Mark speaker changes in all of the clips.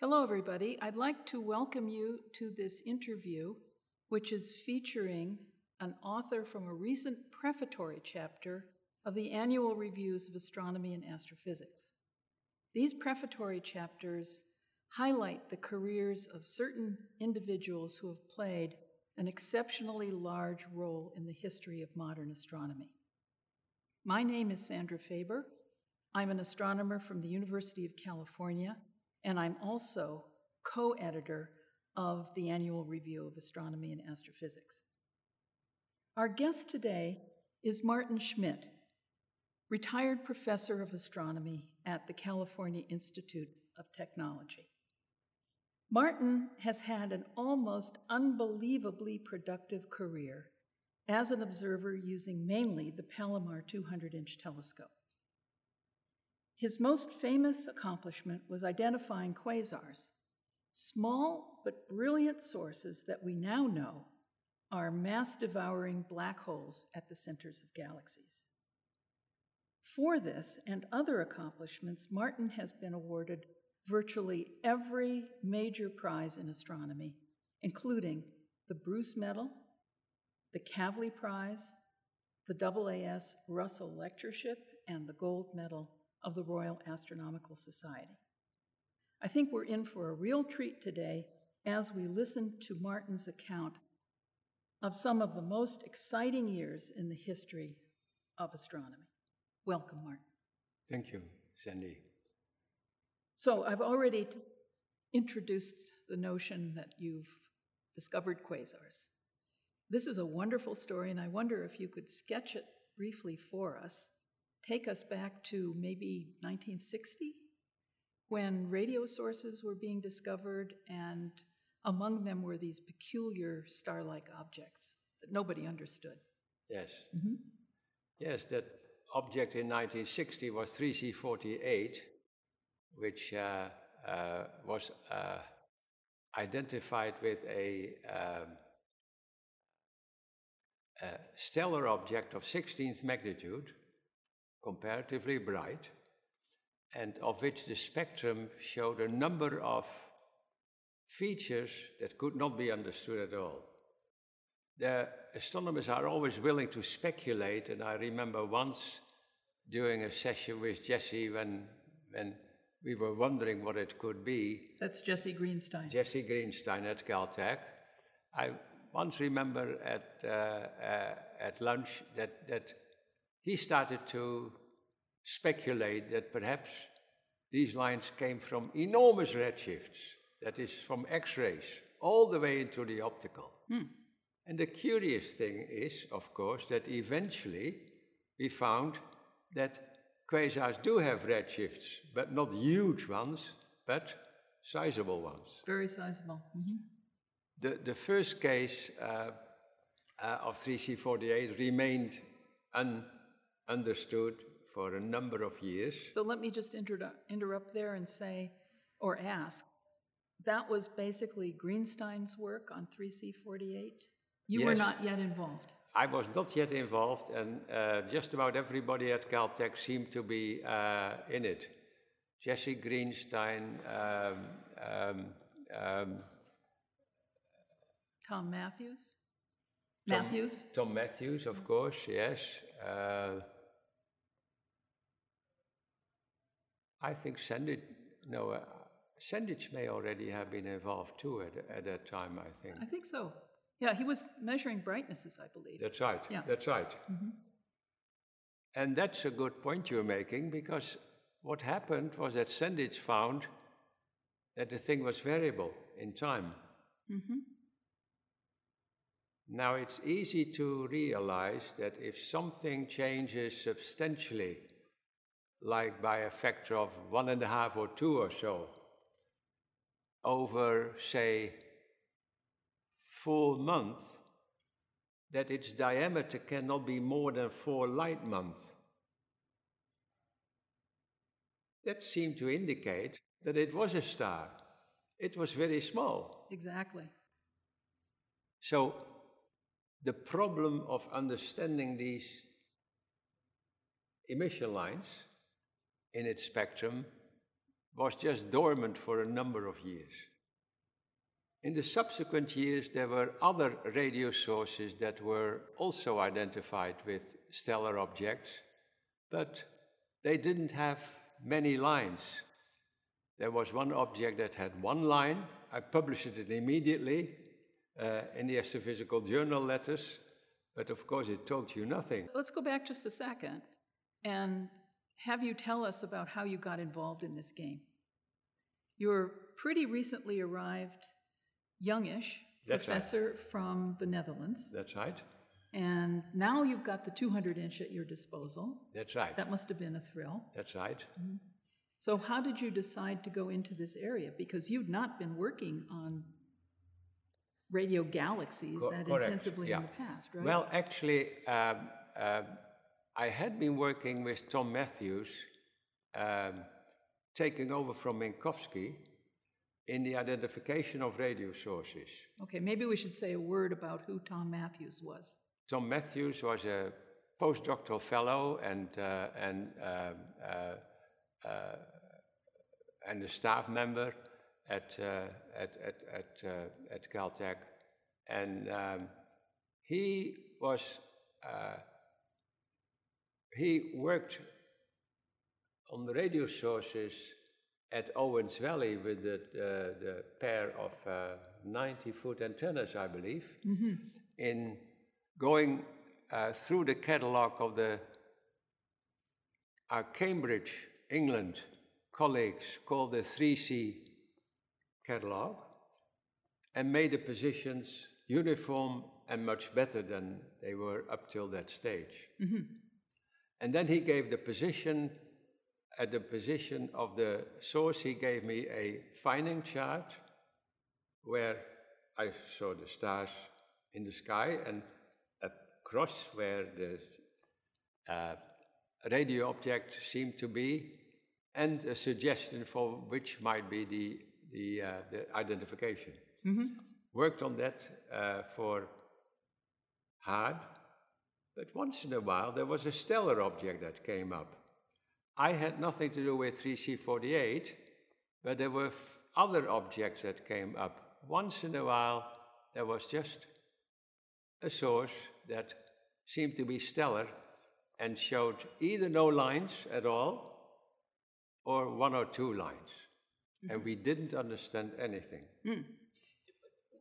Speaker 1: Hello, everybody. I'd like to welcome you to this interview, which is featuring an author from a recent prefatory chapter of the annual reviews of astronomy and astrophysics. These prefatory chapters highlight the careers of certain individuals who have played an exceptionally large role in the history of modern astronomy. My name is Sandra Faber. I'm an astronomer from the University of California and I'm also co editor of the Annual Review of Astronomy and Astrophysics. Our guest today is Maarten Schmidt, retired professor of astronomy at the California Institute of Technology. Maarten has had an almost unbelievably productive career as an observer using mainly the Palomar 200 inch telescope. His most famous accomplishment was identifying quasars, small but brilliant sources that we now know are mass devouring black holes at the centers of galaxies. For this and other accomplishments, Maarten has been awarded virtually every major prize in astronomy, including the Bruce Medal, the Kavli Prize, the AAS Russell Lectureship, and the Gold Medal of the Royal Astronomical Society. I think we're in for a real treat today as we listen to Maarten's account of some of the most exciting years in the history of astronomy. Welcome, Martin.
Speaker 2: Thank you, Sandy.
Speaker 1: So, I've already t- introduced the notion that you've discovered quasars. This is a wonderful story, and I wonder if you could sketch it briefly for us take us back to maybe 1960 when radio sources were being discovered, and among them were these peculiar star like objects that nobody understood.
Speaker 2: Yes. Mm-hmm. Yes, that object in 1960 was 3C48, which uh, uh, was uh, identified with a, um, a stellar object of 16th magnitude comparatively bright, and of which the spectrum showed a number of features that could not be understood at all. The astronomers are always willing to speculate, and I remember once during a session with Jesse when, when we were wondering what it could be.
Speaker 1: That's Jesse Greenstein.
Speaker 2: Jesse Greenstein at Caltech. I once remember at, uh, uh, at lunch that, that he started to speculate that perhaps these lines came from enormous redshifts, that is, from X rays, all the way into the optical. Hmm. And the curious thing is, of course, that eventually we found that quasars do have redshifts, but not huge ones, but sizable ones.
Speaker 1: Very sizable. Mm-hmm.
Speaker 2: The, the first case uh, uh, of 3C48 remained un, understood for a number of years.
Speaker 1: So let me just inter- interrupt there and say, or ask, that was basically Greenstein's work on 3C48? You yes. were not yet involved.
Speaker 2: I was not yet involved, and uh, just about everybody at Caltech seemed to be uh, in it. Jesse Greenstein, um, um, um,
Speaker 1: Tom Matthews?
Speaker 2: Tom,
Speaker 1: Matthews?
Speaker 2: Tom Matthews, of course, yes. Uh, I think Sandage, no, uh, Sandage may already have been involved too at, at that time, I think.
Speaker 1: I think so. Yeah, he was measuring brightnesses, I believe.
Speaker 2: That's right. Yeah. That's right. Mm-hmm. And that's a good point you're making because what happened was that Sandage found that the thing was variable in time. Mm-hmm. Now, it's easy to realize that if something changes substantially like by a factor of one and a half or two or so, over, say, four months, that its diameter cannot be more than four light months. That seemed to indicate that it was a star. It was very small.
Speaker 1: Exactly.
Speaker 2: So, the problem of understanding these emission lines in its spectrum was just dormant for a number of years. In the subsequent years, there were other radio sources that were also identified with stellar objects, but they didn't have many lines. There was one object that had one line. I published it immediately uh, in the Astrophysical Journal letters, but of course it told you nothing.
Speaker 1: Let's go back just a second and have you tell us about how you got involved in this game. You're pretty recently arrived, youngish
Speaker 2: That's
Speaker 1: professor from the Netherlands,
Speaker 2: That's right.
Speaker 1: and now you've got the 200 inch at your disposal.
Speaker 2: That's right.
Speaker 1: That must have been a thrill.
Speaker 2: That's right.
Speaker 1: So, how did you decide to go into this area? Because you've not been working on radio galaxies
Speaker 2: Co-
Speaker 1: that
Speaker 2: correct,
Speaker 1: intensively
Speaker 2: yeah.
Speaker 1: in the past, right?
Speaker 2: Well, actually, um, um, I had been working with Tom Matthews, um, taking over from Minkowski in the identification of radio sources.
Speaker 1: okay, maybe we should say a word about who Tom Matthews was.
Speaker 2: Tom Matthews was a postdoctoral fellow and, uh, and, um, uh, uh, and a staff member at, uh, at, at, at, uh, at Caltech. And um, he was, uh, he worked on the radio sources at Owens Valley with the, uh, the pair of 90 foot antennas, I believe, in going uh, through the catalogue of the our Cambridge, England colleagues called the 3C catalogue and made the positions uniform and much better than they were up till that stage. And then he gave the position, at the position of the source, he gave me a finding chart where I saw the stars in the sky and a cross where the uh, radio object seemed to be, and a suggestion for which might be the, the, uh, the identification. Worked on that uh, for hard, but once in a while there was a stellar object that came up. I had nothing to do with 3C48, but there were f- other objects that came up. Once in a while there was just a source that seemed to be stellar and showed either no lines at all or one or two lines. And mm-hmm. we didn't understand anything. Hmm.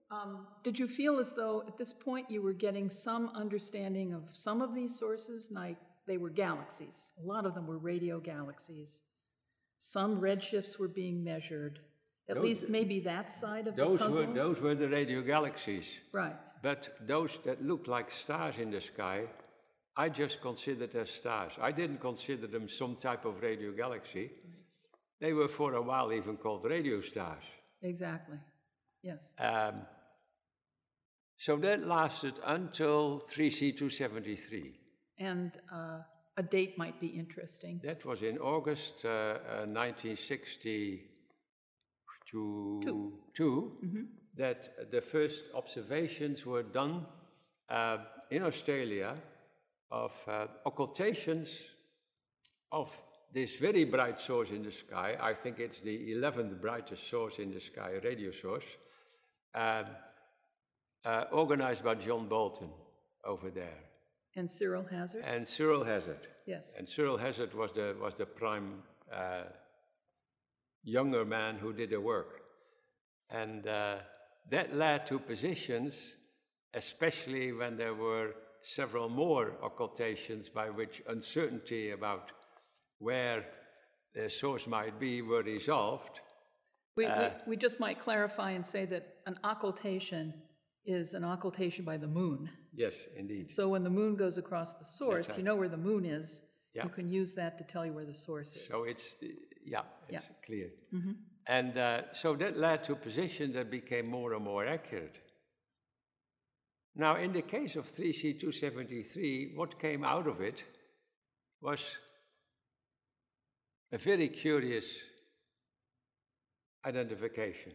Speaker 1: Um, did you feel as though at this point you were getting some understanding of some of these sources, like they were galaxies? A lot of them were radio galaxies. Some redshifts were being measured. At
Speaker 2: Those-
Speaker 1: least maybe that side of
Speaker 2: Those
Speaker 1: the puzzle.
Speaker 2: were, those were the radio galaxies.
Speaker 1: Right.
Speaker 2: But those that looked like stars in the sky, I just considered as stars. I didn't consider them some type of radio galaxy. They were for a while even called radio stars.
Speaker 1: Exactly. Yes.
Speaker 2: Um, so that lasted until 3C273.
Speaker 1: And uh, a date might be interesting.
Speaker 2: That was in August uh, uh, 1962, that the first observations were done uh, in Australia of uh, occultations of this very bright source in the sky. I think it's the 11th brightest source in the sky, a radio source, um, uh, organized by John Bolton over there.
Speaker 1: And Cyril Hazard?
Speaker 2: And Cyril Hazard.
Speaker 1: Yes.
Speaker 2: And Cyril Hazard was the, was the prime uh, younger man who did the work. And uh, that led to positions, especially when there were several more occultations by which uncertainty about where the source might be were resolved.
Speaker 1: We,
Speaker 2: Uh,
Speaker 1: we, we just might clarify and say that an occultation is an occultation by the moon.
Speaker 2: Yes, indeed.
Speaker 1: So when the moon goes across the source, you know where the moon is.
Speaker 2: Yeah.
Speaker 1: You can use that to tell you where the source is.
Speaker 2: So it's, yeah, it's
Speaker 1: Yeah.
Speaker 2: clear. And uh, so that led to positions that became more and more accurate. Now, in the case of 3C273, what came out of it was a very curious identification.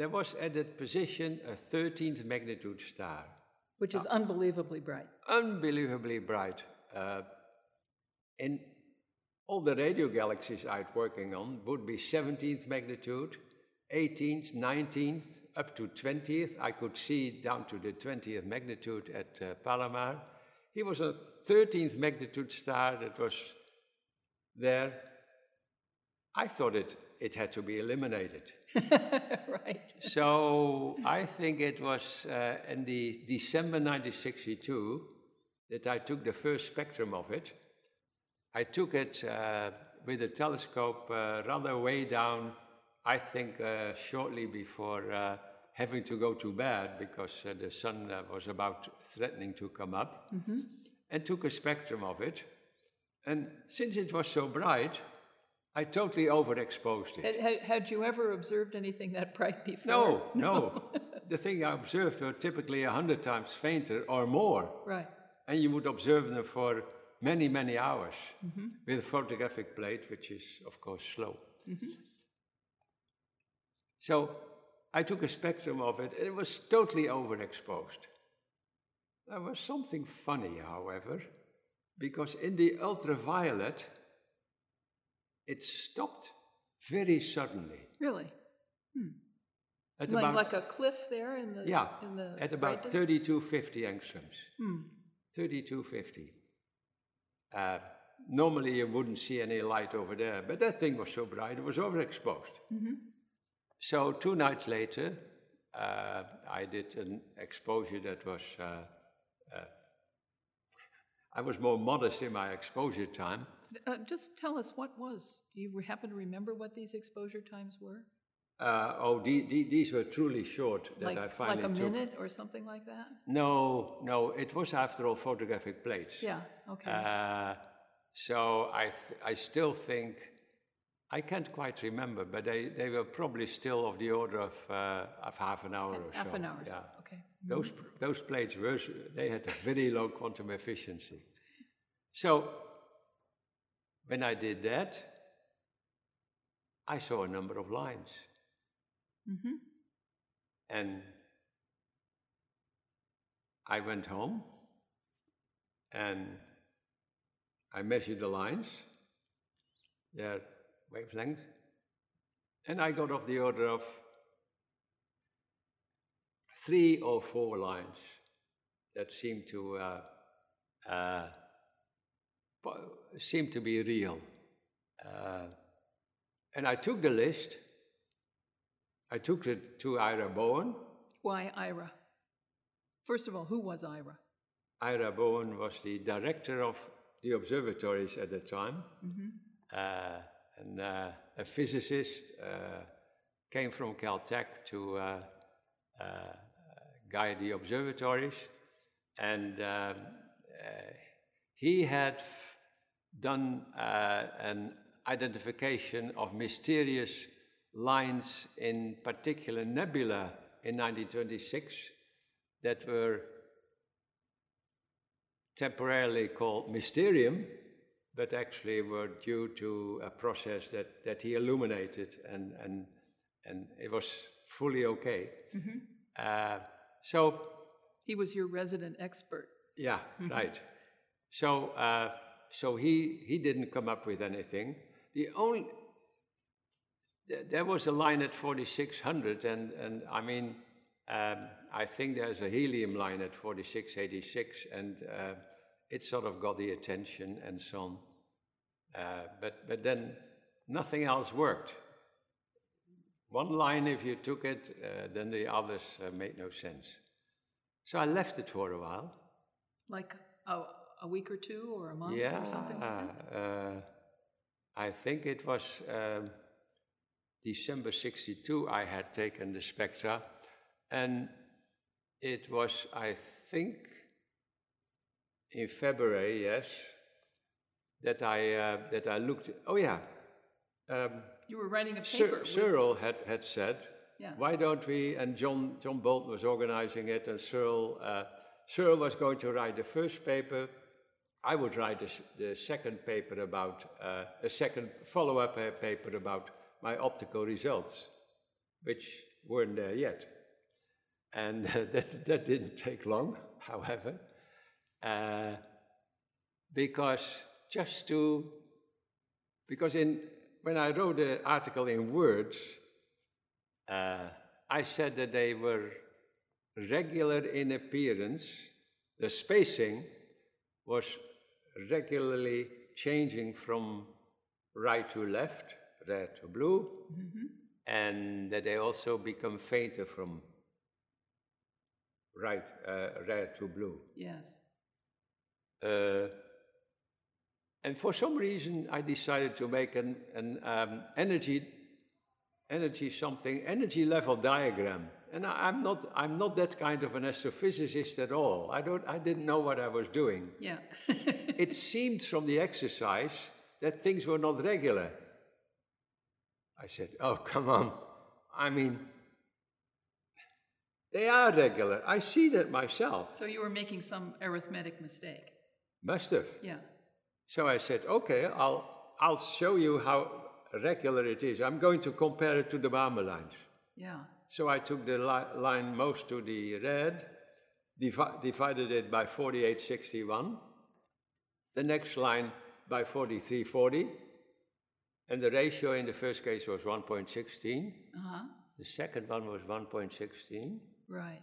Speaker 2: There was at that position a 13th magnitude star,
Speaker 1: which is unbelievably bright.
Speaker 2: unbelievably bright. Uh, in all the radio galaxies I was working on would be 17th magnitude, 18th, 19th, up to 20th. I could see down to the 20th magnitude at uh, Palomar. He was a 13th magnitude star that was there. I thought it, it had to be eliminated.
Speaker 1: right.
Speaker 2: so I think it was uh, in the December 1962 that I took the first spectrum of it. I took it uh, with a telescope uh, rather way down, I think uh, shortly before uh, having to go to bed because uh, the sun was about threatening to come up, mm-hmm. and took a spectrum of it. And since it was so bright, I totally overexposed it.
Speaker 1: Had, had, you ever observed anything that bright before?
Speaker 2: No, no. no. the thing I observed were typically a hundred times fainter or more.
Speaker 1: Right.
Speaker 2: And you would observe them for many, many hours mm-hmm. with a photographic plate, which is, of course, slow. Mm-hmm. So I took a spectrum of it, it was totally overexposed. There was something funny, however, because in the ultraviolet, it stopped very suddenly.
Speaker 1: Really? Hmm. At like, about, like a cliff there in the
Speaker 2: yeah
Speaker 1: in the
Speaker 2: at about 3250 angstroms. Hmm. 3250. Uh, normally you wouldn't see any light over there, but that thing was so bright it was overexposed. Mm-hmm. So two nights later, uh, I did an exposure that was. Uh, uh I was more modest in my exposure time.
Speaker 1: Uh, just tell us what was. Do you happen to remember what these exposure times were?
Speaker 2: Uh, oh, the, the, these were truly short that
Speaker 1: like,
Speaker 2: I finally
Speaker 1: Like a
Speaker 2: took.
Speaker 1: minute or something like that?
Speaker 2: No, no, it was after all photographic plates.
Speaker 1: Yeah, okay. Uh,
Speaker 2: so I, th- I still think, I can't quite remember, but they, they were probably still of the order of, uh, of half an hour or
Speaker 1: half
Speaker 2: so.
Speaker 1: Half an hour, yeah. okay.
Speaker 2: Mm-hmm. Those, those plates, were, they had a very low quantum efficiency. So when I did that, I saw a number of lines. Mm-hmm. And I went home and I measured the lines, their wavelength, and I got of the order of three or four lines that seemed to uh, uh, seemed to be real. Uh, and I took the list I took it to Ira Bowen.
Speaker 1: Why Ira? First of all, who was Ira?
Speaker 2: Ira Bowen was the director of the observatories at the time, mm-hmm. uh, and uh, a physicist, uh, came from Caltech to uh, uh, guide the observatories, and um, uh, he had f- done an identification of mysterious lines in particular nebula in 1926 that were temporarily called mysterium, but actually were due to a process that, that he illuminated and, and, and it was fully okay. Mm-hmm. Uh, so.
Speaker 1: He was your resident expert.
Speaker 2: Yeah, mm-hmm. right. So, uh, so he, he didn't come up with anything. The only, there was a line at 4600, and, and I mean, um, I think there's a helium line at 4686, and uh, it sort of got the attention and so on. Uh, but, but then nothing else worked. One line, if you took it, uh, then the others uh, made no sense. So I left it for a while.
Speaker 1: Like a, a week or two or a month
Speaker 2: yeah,
Speaker 1: or something like?
Speaker 2: Uh, I think it was. Um, December 62, I had taken the spectra, and it was, I think, in February, yes, that I uh, that I looked. Oh yeah,
Speaker 1: um, you were writing a paper.
Speaker 2: Sir, Cyril had had said, yeah. "Why don't we?" And John John Bolton was organizing it, and Cyril, uh, Cyril was going to write the first paper. I would write the, the second paper about uh, a second follow-up paper about my optical results, which weren't there yet. And uh, that, that didn't take long, however, uh, because just to because in, when I wrote the article in words, uh, I said that they were regular in appearance. The spacing was regularly changing from right to left, red to blue, mm-hmm. and that they also become fainter from right, uh, red to blue.
Speaker 1: Yes.
Speaker 2: Uh, and for some reason, I decided to make an, an um, energy, energy something, energy level diagram. And I, am not, I'm not that kind of an astrophysicist at all. I, don't, I didn't know what I was doing.
Speaker 1: Yeah.
Speaker 2: it seemed from the exercise that things were not regular. I said, Oh, come on. I mean, they are regular. I see that myself.
Speaker 1: So you were making some arithmetic mistake.
Speaker 2: Must have.
Speaker 1: Yeah.
Speaker 2: So I said, okay, I'll, I'll show you how regular it is. I'm going to compare it to the Balmer lines.
Speaker 1: Yeah.
Speaker 2: So I took the li- line most to the red, divi- divided it by 4861, the next line by 4340, and the ratio in the first case was 1.16.
Speaker 1: Uh-huh.
Speaker 2: The second one was 1.16.
Speaker 1: Right.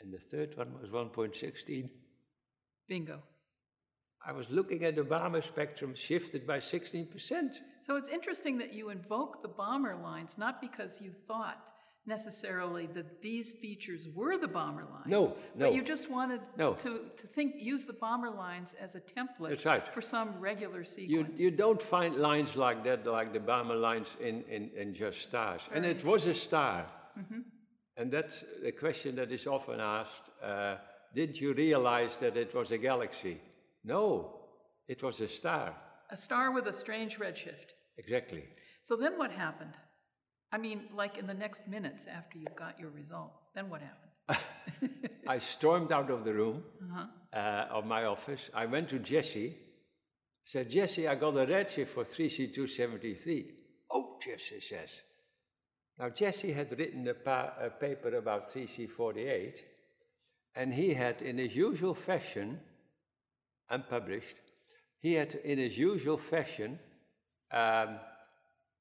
Speaker 2: And the third one was 1.16.
Speaker 1: Bingo.
Speaker 2: I was looking at the Balmer spectrum shifted by 16%.
Speaker 1: So it's interesting that you invoke the Balmer lines not because you thought necessarily that these features were the Balmer lines.
Speaker 2: No, no.
Speaker 1: But you just wanted
Speaker 2: no.
Speaker 1: to, to think, use the Balmer lines as a template
Speaker 2: right.
Speaker 1: for some regular sequence.
Speaker 2: You, you don't find lines like that, like the Balmer lines, in, in, in just stars. And it was a star. Mm-hmm. And that's the question that is often asked uh, Did you realize that it was a galaxy? No, it was a star.
Speaker 1: A star with a strange redshift.
Speaker 2: Exactly.
Speaker 1: So then what happened? I mean, like in the next minutes after you got your result, then what happened?
Speaker 2: I stormed out of the room uh-huh. uh, of my office. I went to Jesse. Said, Jesse, I got a redshift for 3C273. Oh, Jesse says. Now, Jesse had written a, pa- a paper about 3C48, and he had, in his usual fashion, unpublished, he had, in his usual fashion, um,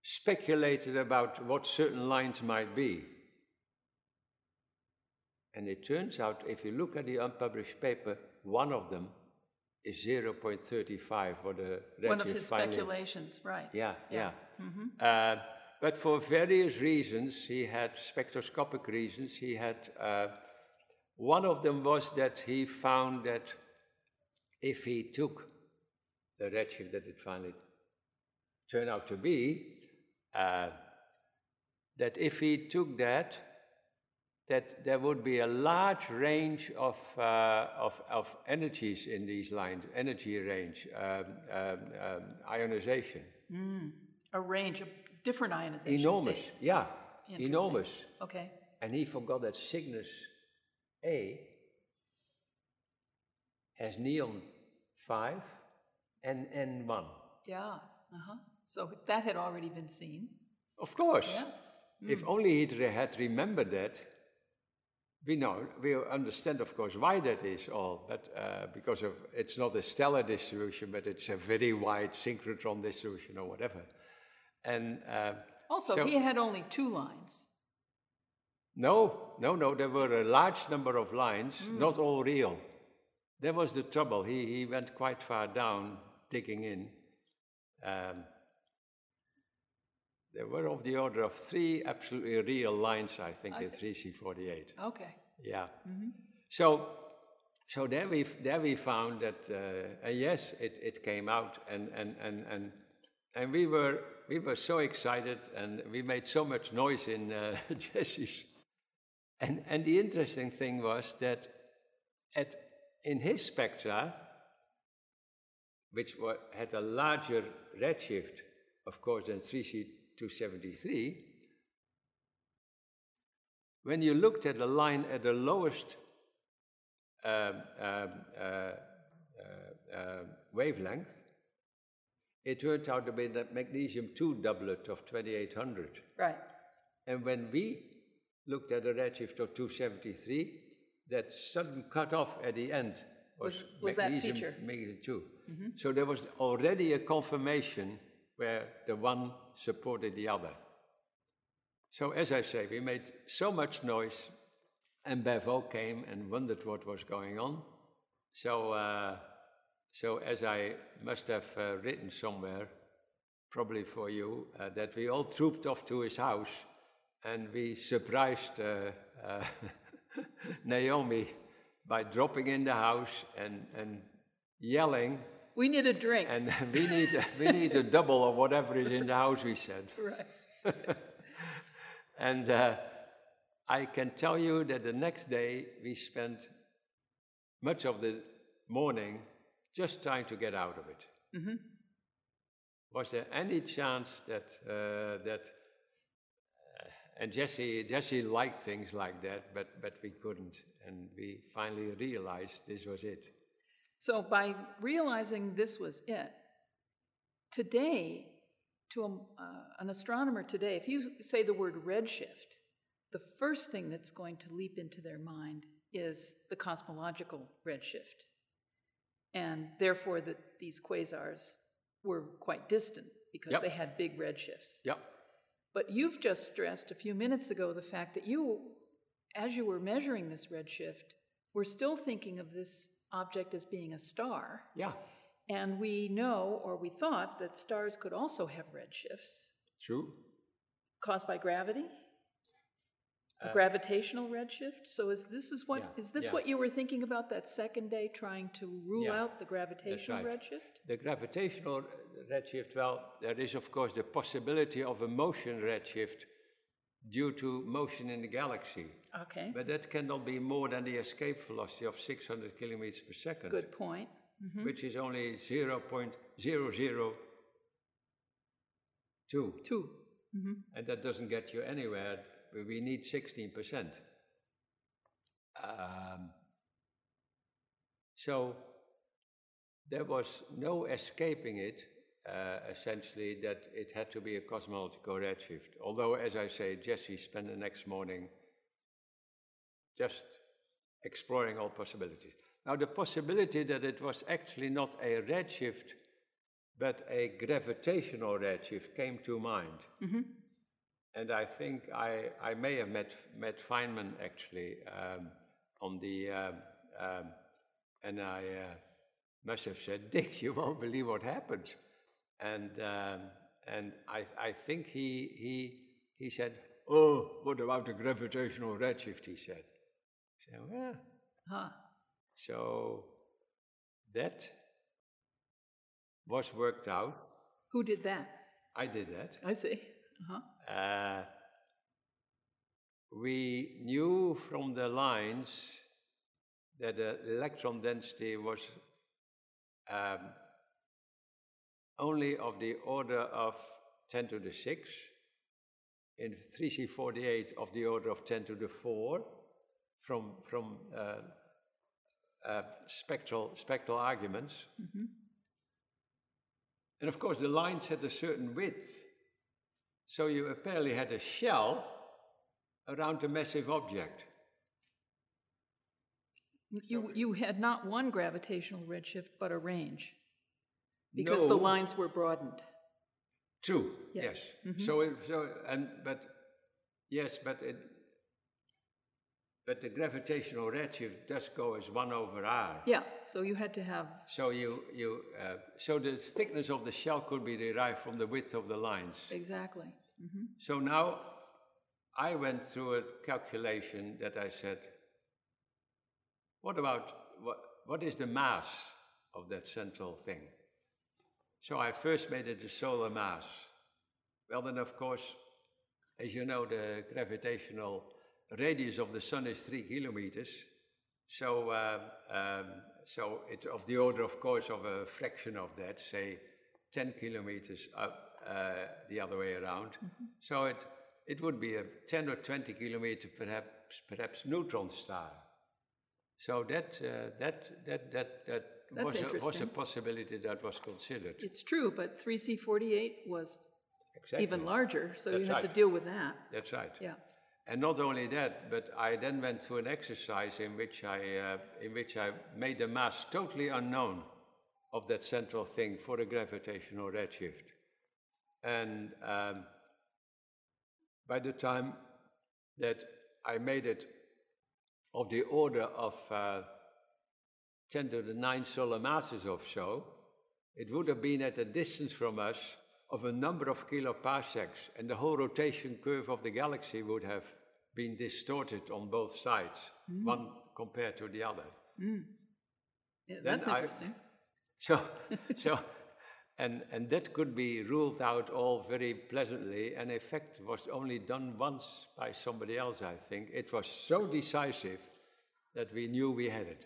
Speaker 2: speculated about what certain lines might be. And it turns out, if you look at the unpublished paper, one of them is 0.35 for the
Speaker 1: One of his speculations, right.
Speaker 2: Yeah, yeah. yeah. Mm-hmm. Uh, but for various reasons, he had spectroscopic reasons, he had. Uh, one of them was that he found that if he took the redshift that it finally turned out to be, uh, that if he took that, that there would be a large range of, uh, of, of, energies in these lines, energy range, um, um, um, ionization.
Speaker 1: Mm, a range of different ionization
Speaker 2: Enormous,
Speaker 1: states.
Speaker 2: yeah, enormous.
Speaker 1: Okay.
Speaker 2: And he forgot that Cygnus A has neon 5 and N1.
Speaker 1: Yeah, uh-huh. So that had already been seen.
Speaker 2: Of course.
Speaker 1: Yes.
Speaker 2: Mm. If only he had remembered that, we know, we understand, of course, why that is all, but uh, because of it's not a stellar distribution, but it's a very wide synchrotron distribution or whatever. And uh,
Speaker 1: also,
Speaker 2: so,
Speaker 1: he had only two lines.
Speaker 2: No, no, no. There were a large number of lines, mm. not all real. That was the trouble. He, he went quite far down, digging in. Um, there were of the order of three absolutely real lines, I think, I in 3C48.
Speaker 1: Okay.
Speaker 2: Yeah. Mm-hmm. So, so there we there we found that uh, yes, it, it came out, and and and and and we were we were so excited, and we made so much noise in uh, Jesse's. And and the interesting thing was that at in his spectra, which were, had a larger redshift, of course, than 3C273, when you looked at the line at the lowest um, um, uh, uh, uh, wavelength, it turned out to be the magnesium 2 doublet of 2800.
Speaker 1: Right.
Speaker 2: And when we looked at a redshift of 273, that sudden cut off at the end was,
Speaker 1: was, was
Speaker 2: magnesium,
Speaker 1: that feature.
Speaker 2: magnesium 2. Mm-hmm. So there was already a confirmation where the one supported the other. So, as I say, we made so much noise, and Bev Oke came and wondered what was going on. So, uh, so as I must have uh, written somewhere, probably for you, uh, that we all trooped off to his house and we surprised uh, uh, Naomi by dropping in the house and, and yelling.
Speaker 1: We need a drink.
Speaker 2: And we need, we need a double of whatever is in the house, we said.
Speaker 1: Right.
Speaker 2: and uh, I can tell you that the next day we spent much of the morning just trying to get out of it.
Speaker 1: Mm-hmm.
Speaker 2: Was there any chance that uh, that uh, and Jesse Jesse liked things like that, but but we couldn't, and we finally realized this was it.
Speaker 1: So by realizing this was it, today, to a, uh, an astronomer today, if you say the word redshift, the first thing that's going to leap into their mind is the cosmological redshift and therefore that these quasars were quite distant because
Speaker 2: Yep.
Speaker 1: they had big redshifts.
Speaker 2: Yep.
Speaker 1: But you've just stressed a few minutes ago the fact that you, as you were measuring this redshift, were still thinking of this object as being a star.
Speaker 2: Yeah.
Speaker 1: And we know, or we thought, that stars could also have redshifts
Speaker 2: True.
Speaker 1: caused by gravity, a
Speaker 2: Uh,
Speaker 1: gravitational redshift. So is this is what is
Speaker 2: Yeah,
Speaker 1: this
Speaker 2: yeah.
Speaker 1: what you were thinking about that second day, trying to rule
Speaker 2: Yeah,
Speaker 1: out the gravitational
Speaker 2: right.
Speaker 1: redshift?
Speaker 2: The gravitational redshift, well, there is of course the possibility of a motion redshift due to motion in the galaxy.
Speaker 1: Okay,
Speaker 2: But that cannot be more than the escape velocity of 600 kilometers per second,
Speaker 1: good point. Mhm.
Speaker 2: which is only 0.002.
Speaker 1: Two. Mhm.
Speaker 2: And that doesn't get you anywhere. We need 16%. Um, so there was no escaping it, uh, essentially, that it had to be a cosmological redshift. Although, as I say, Jesse spent the next morning just exploring all possibilities. Now, the possibility that it was actually not a redshift, but a gravitational redshift came to mind.
Speaker 1: Mhm.
Speaker 2: And I think I, I may have met, met Feynman actually um, on the, um, um, and I uh, must have said, Dick, you won't believe what happened. And, um, and I, I think he, he, he said, Oh, what about the gravitational redshift? He said. I said, Well,
Speaker 1: Huh.
Speaker 2: so that was worked out.
Speaker 1: Who did that?
Speaker 2: I did that.
Speaker 1: I see. Uh-huh.
Speaker 2: Uh, we knew from the lines that the electron density was um, only of the order of 10 to the 6, in 3C48 of the order of 10 to the 4 from, from uh, uh, spectral, spectral arguments.
Speaker 1: Mhm.
Speaker 2: And of course, the lines had a certain width. So you apparently had a shell around a massive object.
Speaker 1: You, you had not one gravitational redshift, but a range. Because the lines were broadened.
Speaker 2: True.
Speaker 1: Yes.
Speaker 2: Yes.
Speaker 1: Mhm.
Speaker 2: So, it, so and but yes, but it, but the gravitational redshift does go as one over r.
Speaker 1: Yeah, so you had to have,
Speaker 2: So you you uh, so the thickness of the shell could be derived from the width of the lines.
Speaker 1: exactly. Mhm.
Speaker 2: So now I went through a calculation that I said, what about what, what is the mass of that central thing? So I first made it a solar mass. Well, then, of course, as you know, the gravitational radius of the sun is three kilometers. So, um, um, so it's of the order, of course, of a fraction of that, say 10 kilometers up uh, the other way around. So it, it would be a 10 or 20 kilometer, perhaps, perhaps neutron star. So that, uh, that, that, that, that
Speaker 1: That's
Speaker 2: was, a, was a
Speaker 1: interesting.
Speaker 2: possibility that was considered.
Speaker 1: It's true, but 3C48 was
Speaker 2: Exactly.
Speaker 1: even larger, so you
Speaker 2: That's
Speaker 1: had to deal with that.
Speaker 2: That's right.
Speaker 1: Yeah.
Speaker 2: And not only that, but I then went through an exercise in which I, uh, in which I made the mass totally unknown of that central thing for the gravitational redshift. And um, by the time that I made it of the order of uh, 10 to the 9 solar masses or so, it would have been at a distance from us of a number of kiloparsecs, and the whole rotation curve of the galaxy would have been distorted on both sides, mm. one compared to the other. Mm.
Speaker 1: Yeah, that's I, interesting.
Speaker 2: so, so, and and that could be ruled out all very pleasantly. And in fact, was only done once by somebody else. I think it was so decisive that we knew we had it.